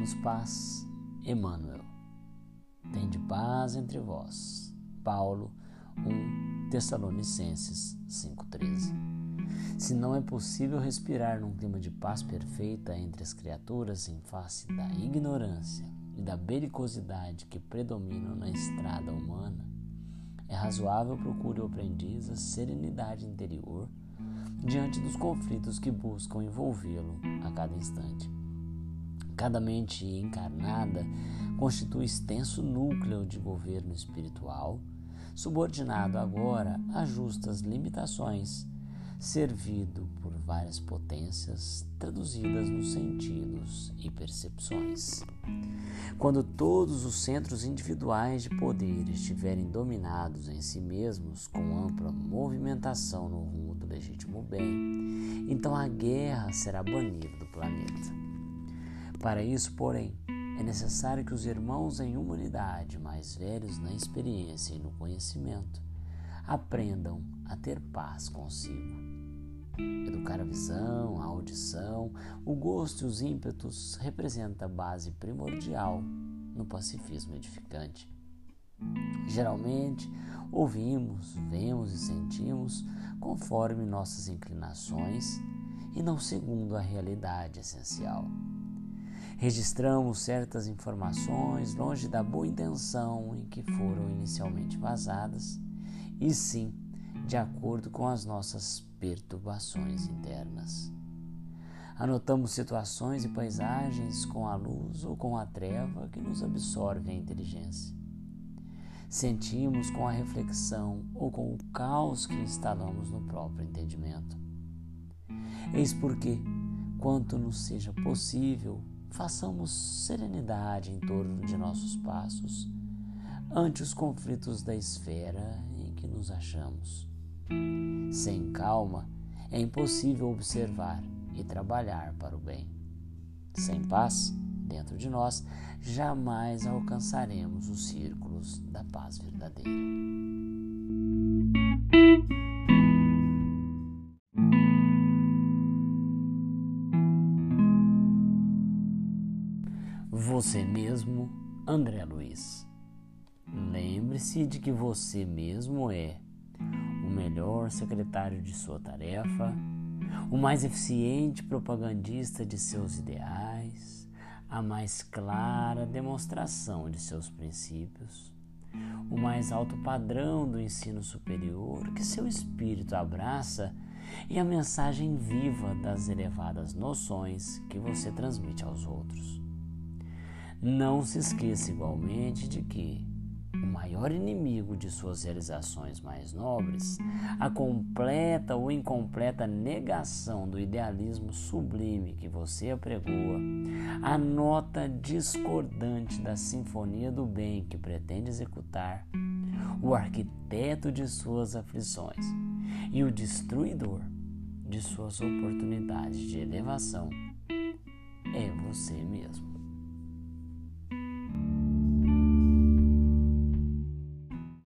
Dai-nos paz, Emmanuel. Tende paz entre vós. Paulo 1 Tessalonicenses 5,13. Se não é possível respirar num clima de paz perfeita entre as criaturas em face da ignorância e da belicosidade que predominam na estrada humana, é razoável procure o aprendiz a serenidade interior diante dos conflitos que buscam envolvê-lo a cada instante. Cada mente encarnada constitui extenso núcleo de governo espiritual, subordinado agora a justas limitações, servido por várias potências traduzidas nos sentidos e percepções. Quando todos os centros individuais de poder estiverem dominados em si mesmos com ampla movimentação no rumo do legítimo bem, então a guerra será banida do planeta. Para isso, porém, é necessário que os irmãos em humanidade, mais velhos na experiência e no conhecimento, aprendam a ter paz consigo. Educar a visão, a audição, o gosto e os ímpetos representa a base primordial no pacifismo edificante. Geralmente, ouvimos, vemos e sentimos conforme nossas inclinações e não segundo a realidade essencial. Registramos certas informações longe da boa intenção em que foram inicialmente vazadas, e sim de acordo com as nossas perturbações internas. Anotamos situações e paisagens com a luz ou com a treva que nos absorve a inteligência. Sentimos com a reflexão ou com o caos que instalamos no próprio entendimento. Eis porque, quanto nos seja possível, façamos serenidade em torno de nossos passos ante os conflitos da esfera em que nos achamos. Sem calma, é impossível observar e trabalhar para o bem. Sem paz, dentro de nós, jamais alcançaremos os círculos da paz verdadeira. Você mesmo, André Luiz. Lembre-se de que você mesmo é o melhor secretário de sua tarefa, o mais eficiente propagandista de seus ideais, a mais clara demonstração de seus princípios, o mais alto padrão do ensino superior que seu espírito abraça e a mensagem viva das elevadas noções que você transmite aos outros. Não se esqueça igualmente de que o maior inimigo de suas realizações mais nobres, a completa ou incompleta negação do idealismo sublime que você apregoa, a nota discordante da sinfonia do bem que pretende executar, o arquiteto de suas aflições e o destruidor de suas oportunidades de elevação é você mesmo.